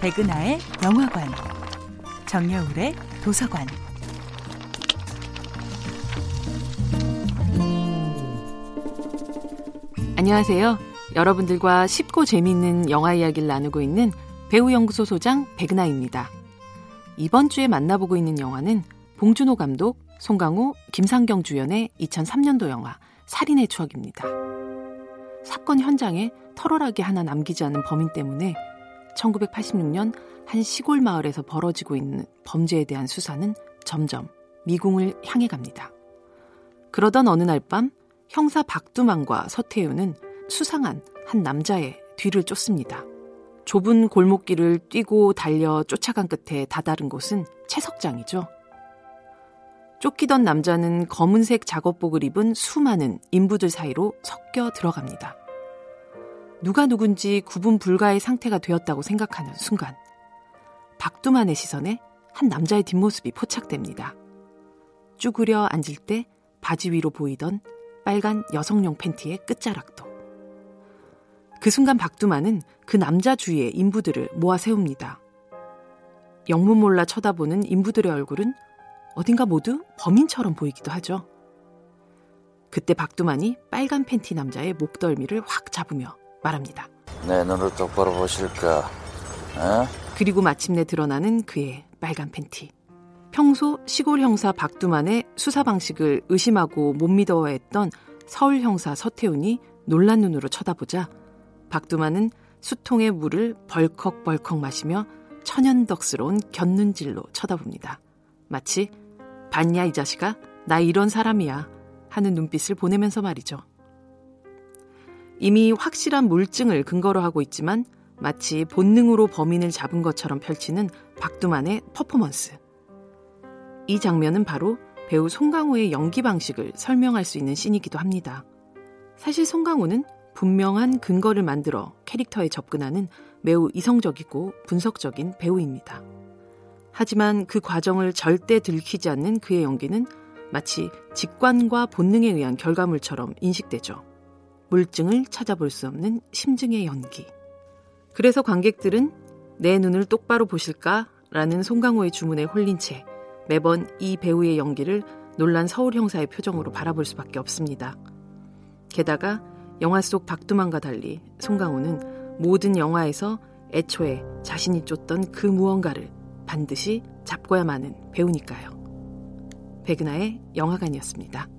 백은하의 영화관, 정여울의 도서관. 안녕하세요. 여러분들과 쉽고 재미있는 영화 이야기를 나누고 있는 배우연구소 소장 백은하입니다. 이번 주에 만나보고 있는 영화는 봉준호 감독, 송강호, 김상경 주연의 2003년도 영화 살인의 추억입니다. 사건 현장에 털어라기 하나 남기지 않은 범인 때문에 1986년 한 시골 마을에서 벌어지고 있는 범죄에 대한 수사는 점점 미궁을 향해 갑니다. 그러던 어느 날 밤 형사 박두만과 서태우는 수상한 한 남자의 뒤를 쫓습니다. 좁은 골목길을 뛰고 달려 쫓아간 끝에 다다른 곳은 채석장이죠. 쫓기던 남자는 검은색 작업복을 입은 수많은 인부들 사이로 섞여 들어갑니다. 누가 누군지 구분 불가의 상태가 되었다고 생각하는 순간 박두만의 시선에 한 남자의 뒷모습이 포착됩니다. 쭈그려 앉을 때 바지 위로 보이던 빨간 여성용 팬티의 끝자락도. 그 순간 박두만은 그 남자 주위의 인부들을 모아 세웁니다. 영문 몰라 쳐다보는 인부들의 얼굴은 어딘가 모두 범인처럼 보이기도 하죠. 그때 박두만이 빨간 팬티 남자의 목덜미를 확 잡으며 말합니다. 내 눈을 똑바로 보실까? 어? 그리고 마침내 드러나는 그의 빨간 팬티. 평소 시골 형사 박두만의 수사 방식을 의심하고 못 믿어했던 서울 형사 서태훈이 놀란 눈으로 쳐다보자 박두만은 수통의 물을 벌컥벌컥 마시며 천연덕스러운 곁눈질로 쳐다봅니다. 마치 봤냐 이 자식아 나 이런 사람이야 하는 눈빛을 보내면서 말이죠. 이미 확실한 물증을 근거로 하고 있지만 마치 본능으로 범인을 잡은 것처럼 펼치는 박두만의 퍼포먼스. 이 장면은 바로 배우 송강호의 연기 방식을 설명할 수 있는 씬이기도 합니다. 사실 송강호는 분명한 근거를 만들어 캐릭터에 접근하는 매우 이성적이고 분석적인 배우입니다. 하지만 그 과정을 절대 들키지 않는 그의 연기는 마치 직관과 본능에 의한 결과물처럼 인식되죠. 물증을 찾아볼 수 없는 심증의 연기. 그래서 관객들은 내 눈을 똑바로 보실까? 라는 송강호의 주문에 홀린 채 매번 이 배우의 연기를 놀란 서울 형사의 표정으로 바라볼 수밖에 없습니다. 게다가 영화 속 박두만과 달리 송강호는 모든 영화에서 애초에 자신이 쫓던 그 무언가를 반드시 잡고야만 하는 배우니까요. 백은하의 영화관이었습니다.